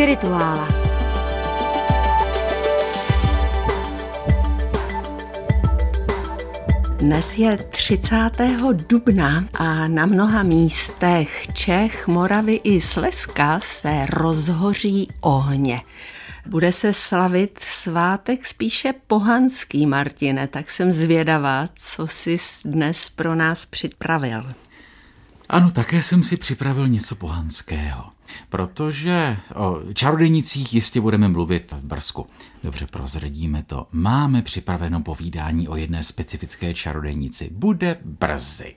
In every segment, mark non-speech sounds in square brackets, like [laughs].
Spirituála. Dnes je 30. dubna a na mnoha místech Čech, Moravy i Slezska se rozhoří ohně. Bude se slavit svátek spíše pohanský, Martine, tak jsem zvědavá, co jsi dnes pro nás připravil. Ano, také jsem si připravil něco pohanského. Protože o čarodějnicích jistě budeme mluvit v Brzku. Dobře, prozradíme to. Máme připraveno povídání o jedné specifické čarodějnici. Bude brzy.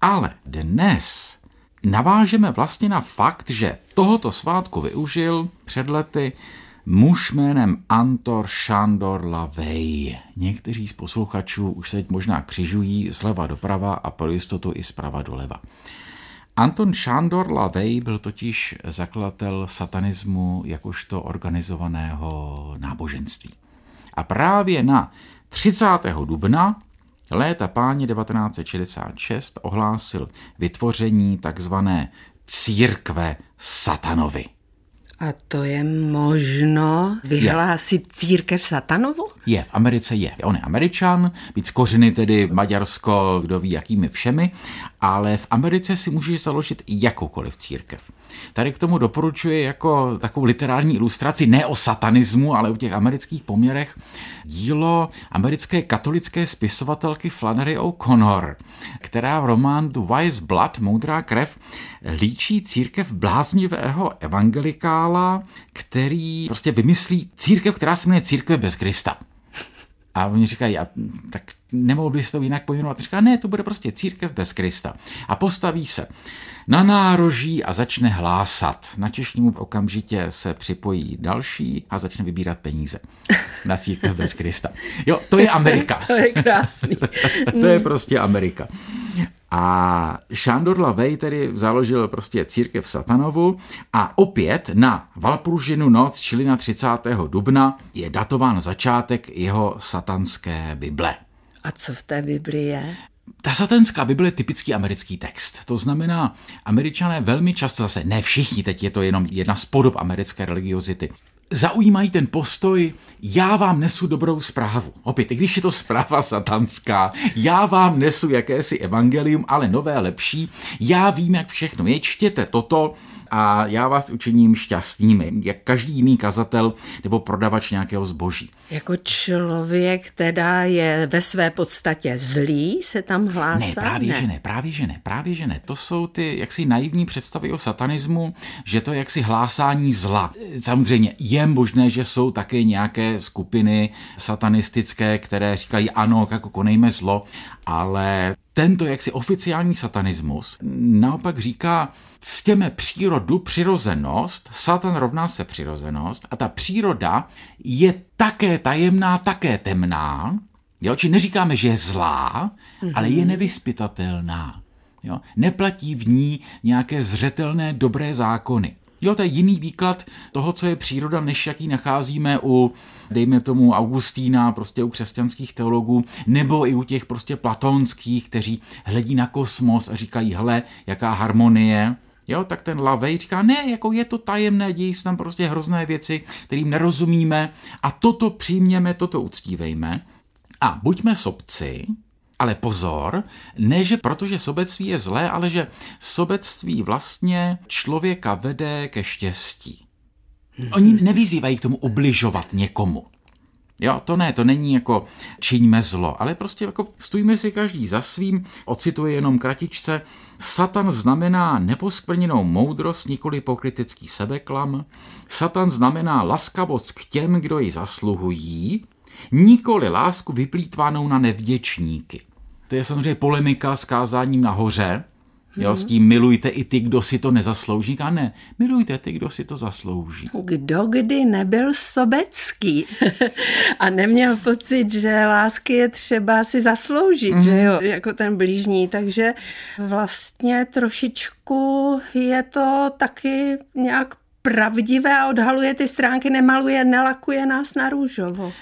Ale dnes navážeme vlastně na fakt, že tohoto svátku využil před lety muž jménem Antor Šandor Lavej. Někteří z posluchačů už se možná křižují zleva doprava a pro jistotu i zprava doleva. Anton Šándor Lavey byl totiž zakladatel satanismu jakožto organizovaného náboženství. A právě na 30. dubna léta páně 1966 ohlásil vytvoření takzvané církve satanovi. A to je možno vyhlásit je. církev satanovu? Je, v Americe je. On je američan, víc kořeny tedy Maďarsko, kdo ví jakými všemi, ale v Americe si můžeš založit jakoukoliv církev. Tady k tomu doporučuji jako takovou literární ilustraci ne o satanismu, ale o těch amerických poměrech dílo americké katolické spisovatelky Flannery O'Connor, která v román The Wise Blood, Moudrá krev, líčí církev bláznivého evangelikála, který prostě vymyslí církev, která se jmenuje církev bez Krista. A oni říkají, a, tak nemohl bys to jinak pojmenovat. Říká, ne, to bude prostě církev bez Krista. A postaví se na nároží a začne hlásat. Na češnímu okamžitě se připojí další a začne vybírat peníze na církev bez Krista. Jo, to je Amerika. [laughs] to je krásný. [laughs] to je prostě Amerika. A Šándor Lavej tedy založil prostě církev Satanovu a opět na Valpružinu noc, čili na 30. dubna, je datován začátek jeho satanské Bible. A co v té Bibli je? Ta satanská Bible je typický americký text. To znamená, američané velmi často, zase ne všichni, teď je to jenom jedna z podob americké religiozity, zaujímají ten postoj, já vám nesu dobrou zprávu. Opět, i když je to zpráva satanská, já vám nesu jakési evangelium, ale nové, lepší, já vím, jak všechno je, čtěte toto, a já vás učiním šťastnými, jak každý jiný kazatel nebo prodavač nějakého zboží. Jako člověk teda je ve své podstatě zlý, se tam hlásá? Ne, právě ne. že ne, právě že ne, právě že ne. To jsou ty jaksi naivní představy o satanismu, že to je jaksi hlásání zla. Samozřejmě je možné, že jsou také nějaké skupiny satanistické, které říkají ano, jako konejme zlo, ale tento jaksi oficiální satanismus naopak říká, ctěme přírodu, přirozenost, satan rovná se přirozenost a ta příroda je také tajemná, také temná, jo? či neříkáme, že je zlá, mm-hmm. ale je nevyspytatelná. Jo? Neplatí v ní nějaké zřetelné dobré zákony. Jo, to je jiný výklad toho, co je příroda, než jaký nacházíme u, dejme tomu, Augustína, prostě u křesťanských teologů, nebo i u těch prostě platonských, kteří hledí na kosmos a říkají, hele, jaká harmonie, Jo, tak ten Lavej říká, ne, jako je to tajemné, dějí se tam prostě hrozné věci, kterým nerozumíme a toto přijměme, toto uctívejme. A buďme sobci, ale pozor, ne, že protože sobectví je zlé, ale že sobectví vlastně člověka vede ke štěstí. Oni nevyzývají k tomu ubližovat někomu. Jo, to ne, to není jako čiňme zlo, ale prostě jako stojíme si každý za svým, ocituje jenom kratičce. Satan znamená neposkvrněnou moudrost, nikoli pokritický sebeklam. Satan znamená laskavost k těm, kdo ji zasluhují, nikoli lásku vyplýtvanou na nevděčníky. To je samozřejmě polemika s kázáním nahoře, Jo, s tím milujte i ty, kdo si to nezaslouží. A ne, milujte ty, kdo si to zaslouží. Kdo kdy nebyl sobecký [laughs] a neměl pocit, že lásky je třeba si zasloužit, mm. že mhm. jo, jako ten blížní. Takže vlastně trošičku je to taky nějak pravdivé a odhaluje ty stránky, nemaluje, nelakuje nás na růžovo.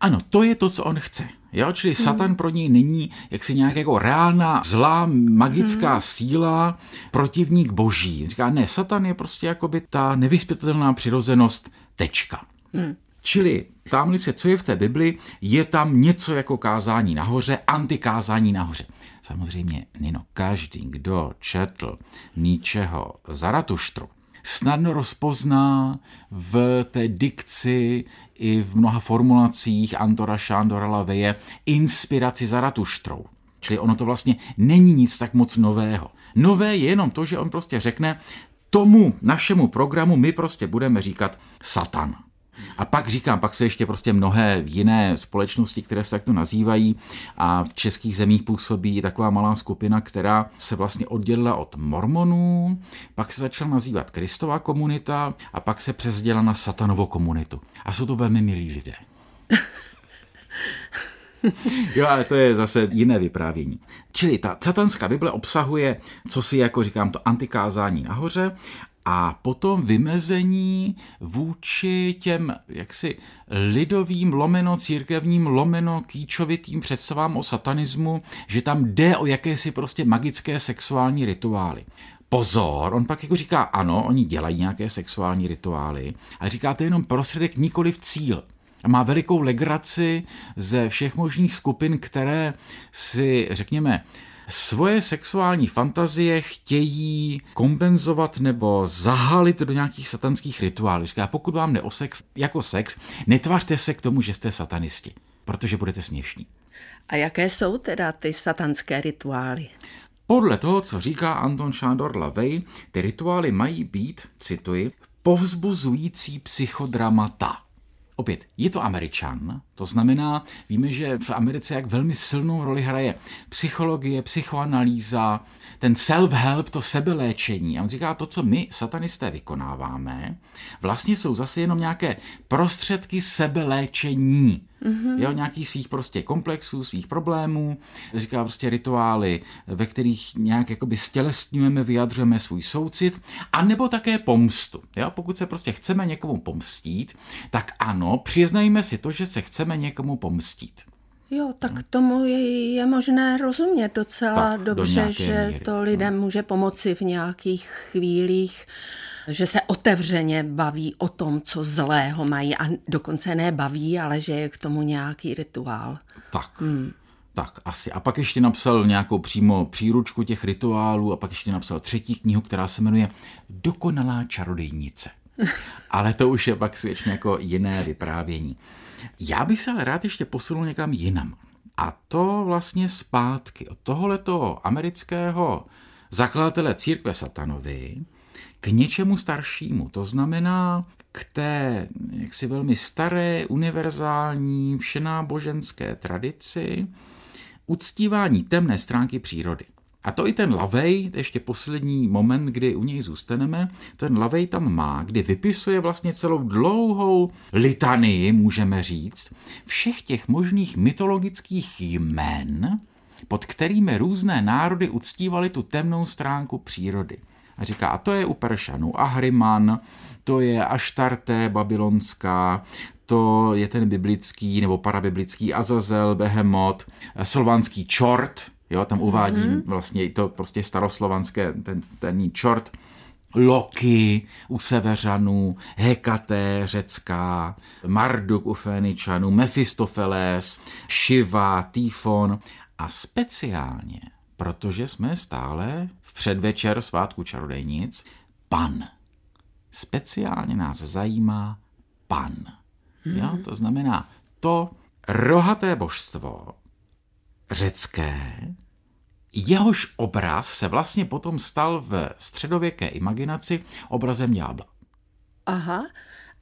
Ano, to je to, co on chce. Jo, čili hmm. Satan pro něj není jaksi nějak jako reálná zlá magická hmm. síla, protivník boží. Říká, ne, Satan je prostě jakoby ta nevyspětelná přirozenost tečka. Hmm. Čili tam se, co je v té Bibli, je tam něco jako kázání nahoře, antikázání nahoře. Samozřejmě, Nino, každý, kdo četl ničeho Zaratuštru, snadno rozpozná v té dikci i v mnoha formulacích Antora Šándora Laveje inspiraci Zaratuštrou. Čili ono to vlastně není nic tak moc nového. Nové je jenom to, že on prostě řekne, tomu našemu programu my prostě budeme říkat Satan. A pak říkám, pak jsou ještě prostě mnohé jiné společnosti, které se takto nazývají a v českých zemích působí taková malá skupina, která se vlastně oddělila od mormonů, pak se začala nazývat Kristová komunita a pak se přezděla na satanovou komunitu. A jsou to velmi milí lidé. Jo, ale to je zase jiné vyprávění. Čili ta satanská Bible obsahuje, co si jako říkám, to antikázání nahoře a potom vymezení vůči těm jaksi lidovým lomeno církevním lomeno kýčovitým představám o satanismu, že tam jde o jakési prostě magické sexuální rituály. Pozor, on pak jako říká, ano, oni dělají nějaké sexuální rituály, ale říká to jenom prostředek, nikoli v cíl. A má velikou legraci ze všech možných skupin, které si, řekněme, svoje sexuální fantazie chtějí kompenzovat nebo zahalit do nějakých satanských rituálů. Říká, pokud vám jde o sex jako sex, netvařte se k tomu, že jste satanisti, protože budete směšní. A jaké jsou teda ty satanské rituály? Podle toho, co říká Anton Šándor Lavey, ty rituály mají být, cituji, povzbuzující psychodramata. Opět, je to američan, to znamená, víme, že v Americe jak velmi silnou roli hraje psychologie, psychoanalýza, ten self-help, to sebeléčení. A on říká, to, co my, satanisté, vykonáváme, vlastně jsou zase jenom nějaké prostředky sebeléčení. Mm-hmm. Jo, nějaký svých prostě komplexů, svých problémů, říká prostě rituály, ve kterých nějak jakoby stělesňujeme, vyjadřujeme svůj soucit, a nebo také pomstu. Jo, pokud se prostě chceme někomu pomstít, tak ano, přiznajme si to, že se chceme někomu pomstít. Jo, tak hm. tomu je, je možné rozumět docela tak, dobře, do že míry. to lidem no. může pomoci v nějakých chvílích, že se otevřeně baví o tom, co zlého mají a dokonce nebaví, ale že je k tomu nějaký rituál. Tak. Hmm. Tak, asi. A pak ještě napsal nějakou přímo příručku těch rituálů a pak ještě napsal třetí knihu, která se jmenuje Dokonalá čarodejnice. Ale to už je pak svědčně jako jiné vyprávění. Já bych se ale rád ještě posunul někam jinam. A to vlastně zpátky od tohoto amerického zakladatele církve satanovi k něčemu staršímu. To znamená k té jaksi velmi staré, univerzální, všenáboženské tradici uctívání temné stránky přírody. A to i ten Lavej, ještě poslední moment, kdy u něj zůstaneme, ten Lavej tam má, kdy vypisuje vlastně celou dlouhou litanii, můžeme říct, všech těch možných mytologických jmen, pod kterými různé národy uctívaly tu temnou stránku přírody. A říká, a to je u Peršanů Ahriman, to je Aštarte babylonská, to je ten biblický nebo parabiblický Azazel, Behemot, slovanský čort, Jo, tam uvádí mm-hmm. vlastně i to prostě staroslovanské, ten, ten čort, Loki u Severanů, Hekaté řecká, Marduk u Féničanů, Mefistofeles, Shiva, Tyfon a speciálně, protože jsme stále v předvečer svátku čarodejnic, pan. Speciálně nás zajímá pan. Jo? Mhm. To znamená to rohaté božstvo, řecké, jehož obraz se vlastně potom stal v středověké imaginaci obrazem ďábla. Aha,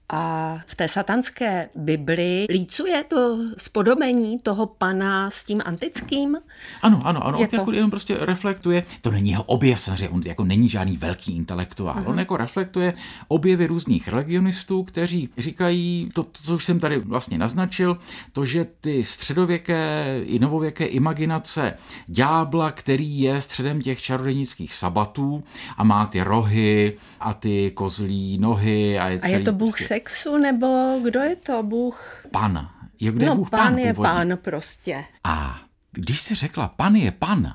a v té satanské Bibli lícuje to spodobení toho pana s tím antickým? Ano, ano, ano. Je on to... jako jenom prostě reflektuje, to není jeho objev, samozřejmě, on jako není žádný velký intelektuál. Uh-huh. On jako reflektuje objevy různých religionistů, kteří říkají to, co už jsem tady vlastně naznačil, to, že ty středověké i novověké imaginace ďábla, který je středem těch čarodějnických sabatů a má ty rohy a ty kozlí nohy a je, a je to Bůh prostě sexu, nebo kdo je to Bůh? Pan. Jo, kde no, je Bůh pán, pán je původně? pán prostě. A když si řekla pan je pan,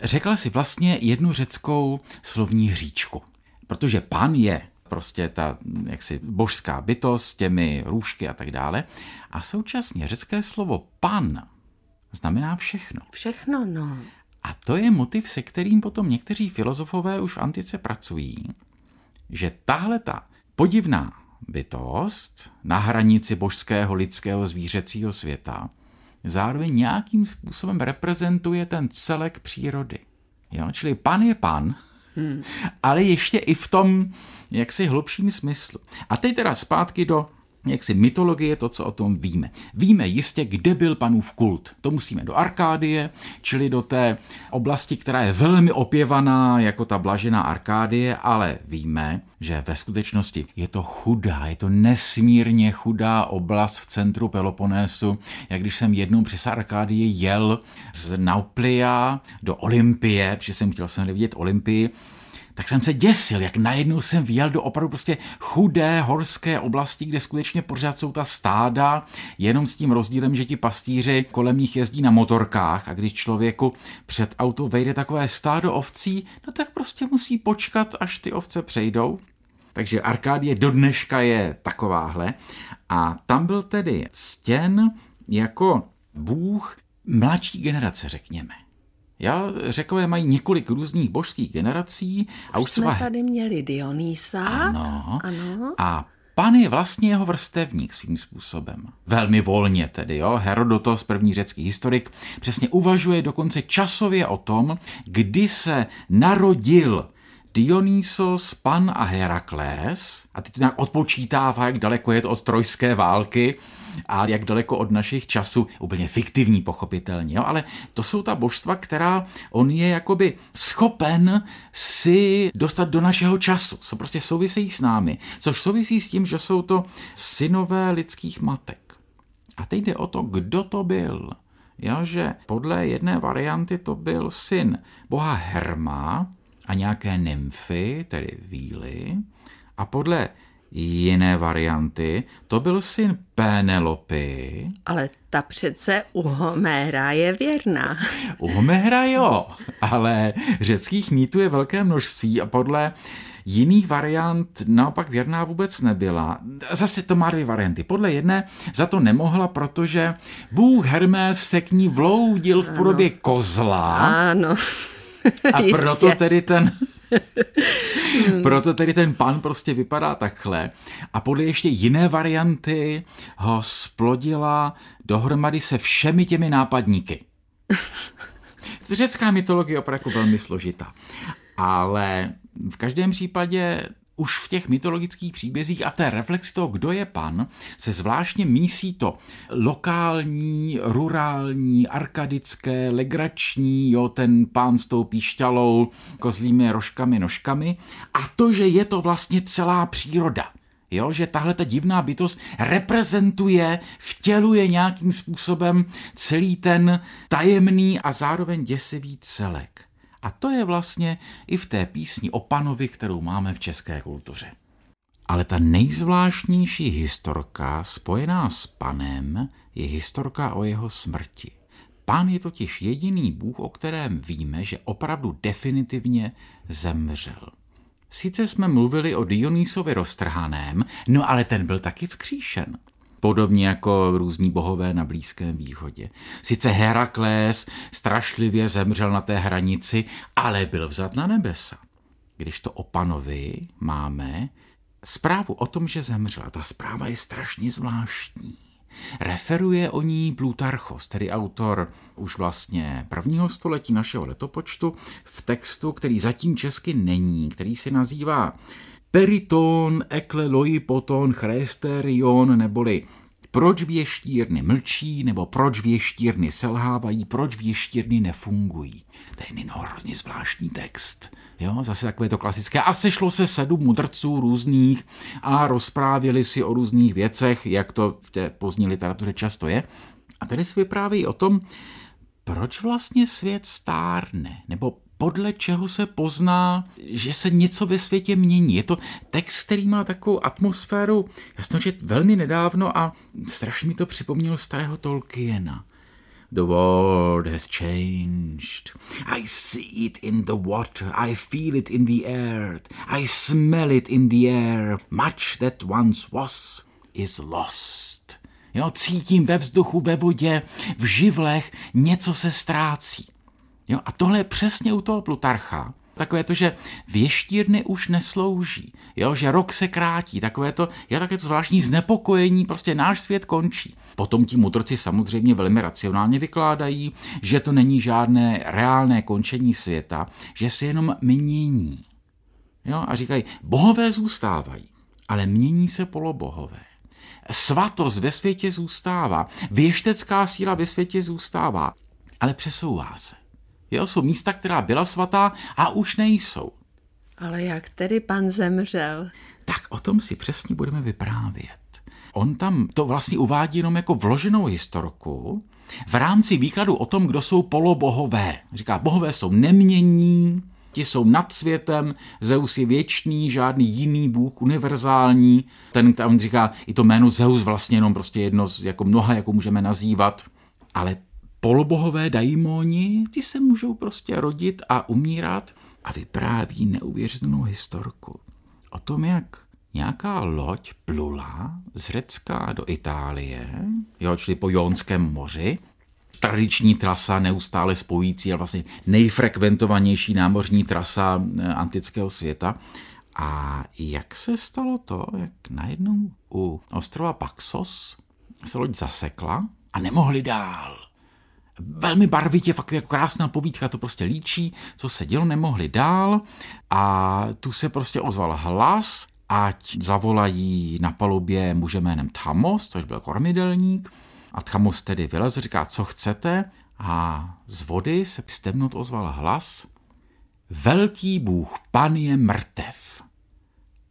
řekla si vlastně jednu řeckou slovní hříčku. Protože pan je prostě ta jaksi božská bytost s těmi růžky a tak dále. A současně řecké slovo pan znamená všechno. Všechno, no. A to je motiv, se kterým potom někteří filozofové už v antice pracují, že tahle ta podivná bytost na hranici božského, lidského, zvířecího světa zároveň nějakým způsobem reprezentuje ten celek přírody. Jo? Čili pan je pan, hmm. ale ještě i v tom jaksi hlubším smyslu. A teď teda zpátky do jaksi mytologie, to, co o tom víme. Víme jistě, kde byl panův kult. To musíme do Arkádie, čili do té oblasti, která je velmi opěvaná jako ta blažená Arkádie, ale víme, že ve skutečnosti je to chudá, je to nesmírně chudá oblast v centru Peloponésu. Jak když jsem jednou přes Arkádie jel z Nauplia do Olympie, protože jsem chtěl jsem vidět Olympii, tak jsem se děsil, jak najednou jsem vyjel do opravdu prostě chudé horské oblasti, kde skutečně pořád jsou ta stáda, jenom s tím rozdílem, že ti pastýři kolem nich jezdí na motorkách a když člověku před auto vejde takové stádo ovcí, no tak prostě musí počkat, až ty ovce přejdou. Takže Arkádie do dneška je takováhle. A tam byl tedy stěn jako bůh mladší generace, řekněme. Já řekové mají několik různých božských generací. A už, už jsme třeba... tady měli Dionýsa. Ano. ano. A Pan je vlastně jeho vrstevník svým způsobem. Velmi volně tedy, jo. Herodotos, první řecký historik, přesně uvažuje dokonce časově o tom, kdy se narodil Dionysos, Pan a Herakles, a teď nějak odpočítává, jak daleko je to od trojské války a jak daleko od našich časů, úplně fiktivní pochopitelně, jo? ale to jsou ta božstva, která on je jakoby schopen si dostat do našeho času, co prostě souvisejí s námi, což souvisí s tím, že jsou to synové lidských matek. A teď jde o to, kdo to byl. Jo, že podle jedné varianty to byl syn boha Herma, a nějaké nymfy, tedy víly, a podle jiné varianty to byl syn Penelopy. Ale ta přece u Homéra je věrná. U Homéra jo, ale řeckých mýtů je velké množství a podle jiných variant naopak věrná vůbec nebyla. Zase to má dvě varianty. Podle jedné za to nemohla, protože bůh Hermes se k ní vloudil v podobě ano. kozla. Ano. A [laughs] proto tedy ten proto tedy ten pan prostě vypadá takhle. A podle ještě jiné varianty ho splodila dohromady se všemi těmi nápadníky. Řecká mytologie je opravdu jako velmi složitá. Ale v každém případě už v těch mytologických příbězích a té reflex toho, kdo je pan, se zvláštně mísí to lokální, rurální, arkadické, legrační, jo, ten pán s tou píšťalou, kozlými rožkami, nožkami a to, že je to vlastně celá příroda. Jo, že tahle ta divná bytost reprezentuje, vtěluje nějakým způsobem celý ten tajemný a zároveň děsivý celek. A to je vlastně i v té písni o panovi, kterou máme v české kultuře. Ale ta nejzvláštnější historka spojená s panem je historka o jeho smrti. Pán je totiž jediný bůh, o kterém víme, že opravdu definitivně zemřel. Sice jsme mluvili o Dionýsovi roztrhaném, no ale ten byl taky vzkříšen podobně jako různí bohové na Blízkém východě. Sice Herakles strašlivě zemřel na té hranici, ale byl vzat na nebesa. Když to o panovi máme zprávu o tom, že zemřel. Ta zpráva je strašně zvláštní. Referuje o ní Plutarchos, tedy autor už vlastně prvního století našeho letopočtu, v textu, který zatím česky není, který se nazývá Periton ekleloipoton chresterion, neboli proč věštírny mlčí, nebo proč věštírny selhávají, proč věštírny nefungují. To je Nino hrozně zvláštní text. Jo, zase takové to klasické. A sešlo se sedm mudrců různých a rozprávěli si o různých věcech, jak to v té pozdní literatuře často je. A tady se vypráví o tom, proč vlastně svět stárne, nebo podle čeho se pozná, že se něco ve světě mění. Je to text, který má takovou atmosféru, já jsem čet velmi nedávno a strašně mi to připomnělo starého Tolkiena. The world has changed. I see it in the water. I feel it in the air. I smell it in the air. Much that once was is lost. Jo, cítím ve vzduchu, ve vodě, v živlech, něco se ztrácí. Jo, a tohle je přesně u toho Plutarcha. Takové to, že věštírny už neslouží, jo, že rok se krátí, takové to, je také to zvláštní znepokojení, prostě náš svět končí. Potom ti mudrci samozřejmě velmi racionálně vykládají, že to není žádné reálné končení světa, že se jenom mění. Jo, a říkají, bohové zůstávají, ale mění se polobohové. Svatost ve světě zůstává, věštecká síla ve světě zůstává, ale přesouvá se. Jo, jsou místa, která byla svatá a už nejsou. Ale jak tedy pan zemřel? Tak o tom si přesně budeme vyprávět. On tam to vlastně uvádí jenom jako vloženou historku v rámci výkladu o tom, kdo jsou polobohové. Říká, bohové jsou nemění, ti jsou nad světem, Zeus je věčný, žádný jiný bůh, univerzální. Ten tam říká, i to jméno Zeus vlastně jenom prostě jedno z jako mnoha, jako můžeme nazývat. Ale polobohové daimoni, ty se můžou prostě rodit a umírat a vypráví neuvěřitelnou historku o tom, jak nějaká loď plula z Řecka do Itálie, jo, čili po Jonském moři, tradiční trasa neustále spojící, ale vlastně nejfrekventovanější námořní trasa eh, antického světa. A jak se stalo to, jak najednou u ostrova Paxos se loď zasekla a nemohli dál. Velmi barvitě, fakt jako krásná povídka, to prostě líčí, co se dělo, nemohli dál. A tu se prostě ozval hlas, ať zavolají na palubě muže jménem Thamos, což byl kormidelník, a Thamos tedy vylez, říká, co chcete, a z vody se stemnut ozval hlas, velký bůh pan je mrtev.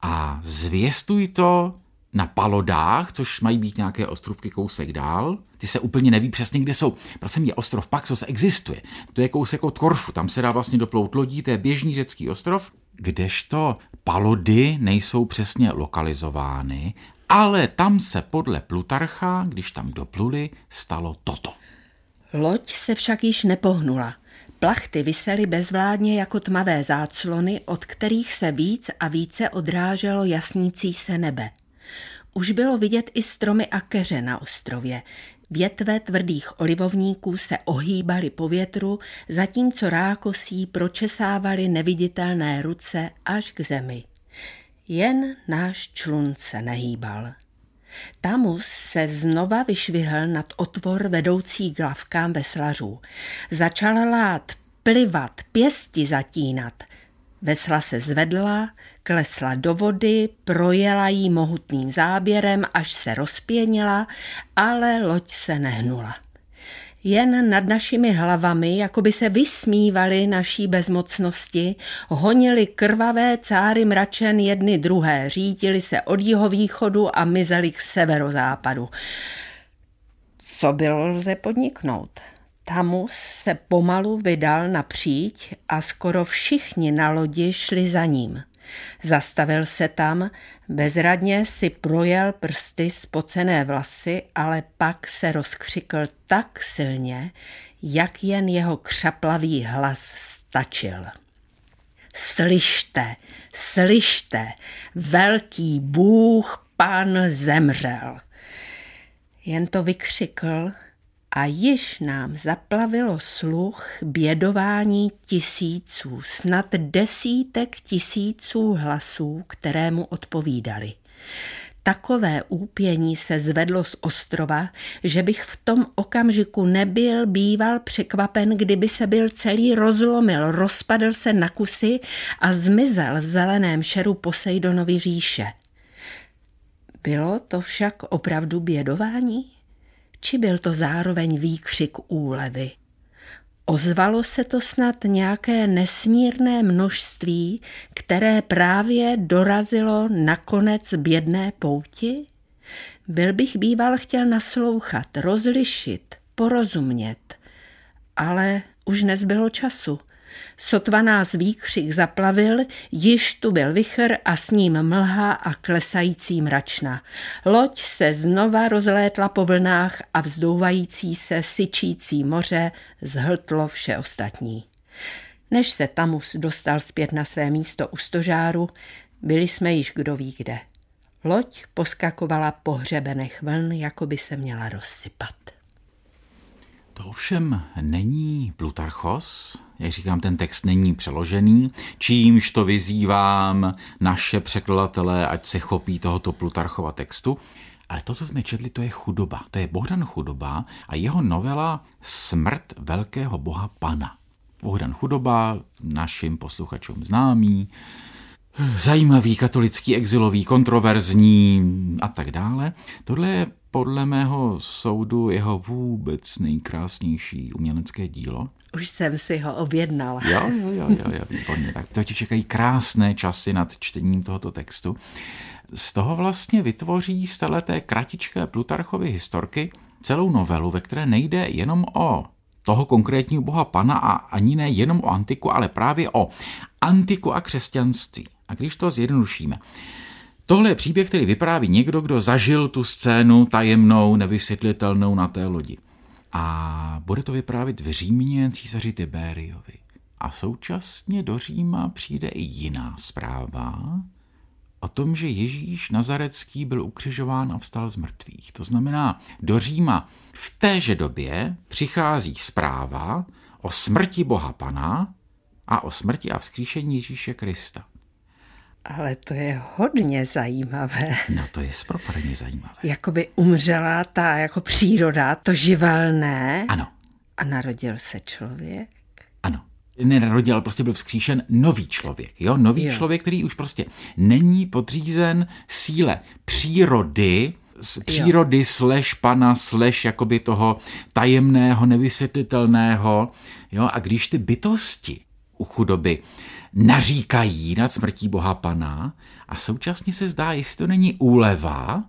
A zvěstuj to na palodách, což mají být nějaké ostrovky kousek dál. Ty se úplně neví přesně, kde jsou. Prosím mě, ostrov Paxos existuje. To je kousek od Korfu, tam se dá vlastně doplout lodí, to je běžný řecký ostrov, kdežto palody nejsou přesně lokalizovány, ale tam se podle Plutarcha, když tam dopluli, stalo toto. Loď se však již nepohnula. Plachty visely bezvládně jako tmavé záclony, od kterých se víc a více odráželo jasnící se nebe. Už bylo vidět i stromy a keře na ostrově. Větve tvrdých olivovníků se ohýbaly po větru, zatímco rákosí pročesávaly neviditelné ruce až k zemi. Jen náš člun se nehýbal. Tamus se znova vyšvihl nad otvor vedoucí k lavkám veslařů. Začal lát, plivat, pěsti zatínat. Vesla se zvedla, klesla do vody, projela jí mohutným záběrem, až se rozpěnila, ale loď se nehnula. Jen nad našimi hlavami, jako by se vysmívali naší bezmocnosti, honili krvavé cáry mračen jedny druhé, řítili se od jihovýchodu a mizeli k severozápadu. Co bylo lze podniknout? Tamus se pomalu vydal na příď a skoro všichni na lodi šli za ním. Zastavil se tam, bezradně si projel prsty spocené vlasy, ale pak se rozkřikl tak silně, jak jen jeho křaplavý hlas stačil. Slyšte, slyšte, velký Bůh pan zemřel. Jen to vykřikl a již nám zaplavilo sluch bědování tisíců, snad desítek tisíců hlasů, kterému odpovídali. Takové úpění se zvedlo z ostrova, že bych v tom okamžiku nebyl býval překvapen, kdyby se byl celý rozlomil, rozpadl se na kusy a zmizel v zeleném šeru Posejdonovi říše. Bylo to však opravdu bědování? Či byl to zároveň výkřik úlevy. Ozvalo se to snad nějaké nesmírné množství, které právě dorazilo na konec bědné pouti? Byl bych býval chtěl naslouchat, rozlišit, porozumět, ale už nezbylo času. Sotva nás výkřik zaplavil, již tu byl vichr a s ním mlha a klesající mračna. Loď se znova rozlétla po vlnách a vzdouvající se syčící moře zhltlo vše ostatní. Než se Tamus dostal zpět na své místo u stožáru, byli jsme již kdo ví kde. Loď poskakovala po hřebenech vln, jako by se měla rozsypat. To ovšem není Plutarchos, jak říkám, ten text není přeložený, čímž to vyzývám naše překladatele, ať se chopí tohoto Plutarchova textu. Ale to, co jsme četli, to je chudoba. To je Bohdan Chudoba a jeho novela Smrt velkého boha Pana. Bohdan Chudoba, našim posluchačům známý, zajímavý, katolický, exilový, kontroverzní a tak dále. Tohle je podle mého soudu jeho vůbec nejkrásnější umělecké dílo. Už jsem si ho objednala. Jo, jo, jo, jo, jo [laughs] výborně. Tak to ti čekají krásné časy nad čtením tohoto textu. Z toho vlastně vytvoří z té kratičké Plutarchovy historky celou novelu, ve které nejde jenom o toho konkrétního boha pana a ani ne jenom o antiku, ale právě o antiku a křesťanství. A když to zjednodušíme, Tohle je příběh, který vypráví někdo, kdo zažil tu scénu tajemnou, nevysvětlitelnou na té lodi. A bude to vyprávět v Římě císaři Tiberiovi. A současně do Říma přijde i jiná zpráva o tom, že Ježíš Nazarecký byl ukřižován a vstal z mrtvých. To znamená, do Říma v téže době přichází zpráva o smrti Boha Pana a o smrti a vzkříšení Ježíše Krista. Ale to je hodně zajímavé. No to je spropadně zajímavé. Jakoby umřela ta jako příroda, to živelné. Ano. A narodil se člověk. Ano. Nenarodil, ale prostě byl vzkříšen nový člověk. Jo? Nový jo. člověk, který už prostě není podřízen síle přírody, z přírody jo. slash pana slash jakoby toho tajemného, nevysvětlitelného. Jo? A když ty bytosti u chudoby naříkají nad smrtí Boha Pana a současně se zdá, jestli to není úleva,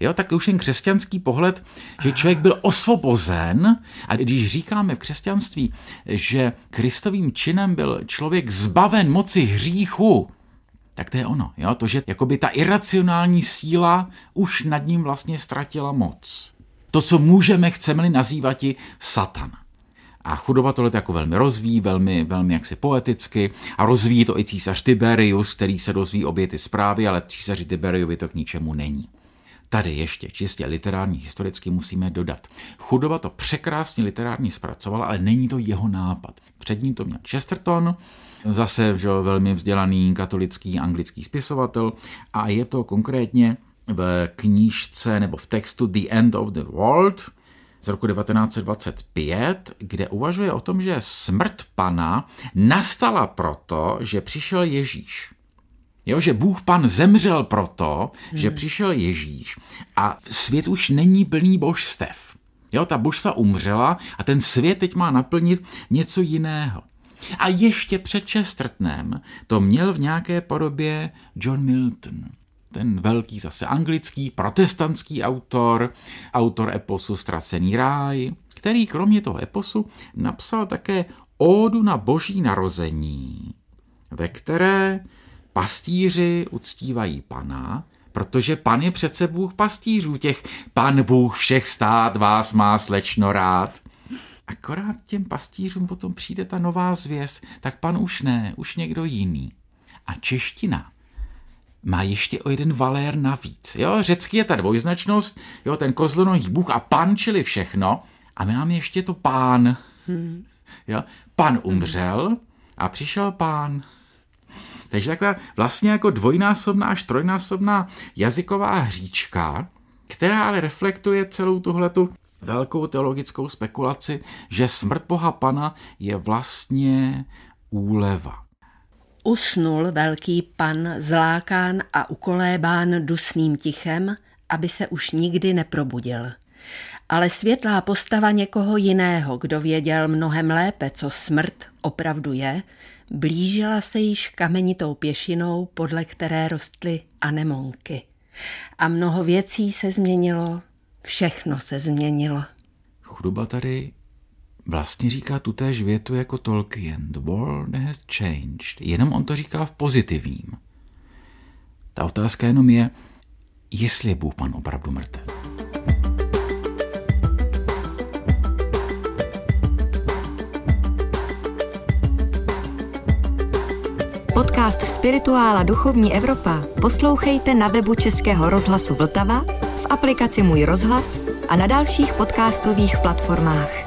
Jo, tak už jen křesťanský pohled, že člověk byl osvobozen a když říkáme v křesťanství, že kristovým činem byl člověk zbaven moci hříchu, tak to je ono. Jo? To, že jakoby ta iracionální síla už nad ním vlastně ztratila moc. To, co můžeme, chceme-li nazývat i satan. A chudoba tohle jako velmi rozvíjí, velmi, velmi jaksi poeticky a rozvíjí to i císař Tiberius, který se dozví obě ty zprávy, ale císaři Tiberiovi to k ničemu není. Tady ještě čistě literární historicky musíme dodat. Chudoba to překrásně literárně zpracovala, ale není to jeho nápad. Před ním to měl Chesterton, zase že, velmi vzdělaný katolický anglický spisovatel a je to konkrétně v knížce nebo v textu The End of the World, z roku 1925, kde uvažuje o tom, že smrt pana nastala proto, že přišel Ježíš. Jo, že Bůh pan zemřel proto, hmm. že přišel Ježíš a svět už není plný božstev. Jo, ta božstva umřela a ten svět teď má naplnit něco jiného. A ještě před Chestertnem to měl v nějaké podobě John Milton ten velký zase anglický protestantský autor, autor eposu Ztracený ráj, který kromě toho eposu napsal také ódu na boží narození, ve které pastýři uctívají pana, protože pan je přece Bůh pastýřů, těch pan Bůh všech stát vás má slečno rád. Akorát těm pastýřům potom přijde ta nová zvěst, tak pan už ne, už někdo jiný. A čeština má ještě o jeden valér navíc. Jo, řecky je ta dvojznačnost, jo, ten kozlonohý bůh a pan, čili všechno. A my máme ještě to pán. Hmm. Jo, pan umřel a přišel pán. Takže taková vlastně jako dvojnásobná až trojnásobná jazyková hříčka, která ale reflektuje celou tuhletu velkou teologickou spekulaci, že smrt Boha Pana je vlastně úleva. Usnul velký pan zlákán a ukolébán dusným tichem, aby se už nikdy neprobudil. Ale světlá postava někoho jiného, kdo věděl mnohem lépe, co smrt opravdu je, blížila se již kamenitou pěšinou, podle které rostly anemonky. A mnoho věcí se změnilo, všechno se změnilo. Chudoba tady vlastně říká tutéž větu jako Tolkien. The world has changed. Jenom on to říká v pozitivním. Ta otázka jenom je, jestli je Bůh pan opravdu mrtev. Podcast Spirituála Duchovní Evropa poslouchejte na webu Českého rozhlasu Vltava, v aplikaci Můj rozhlas a na dalších podcastových platformách.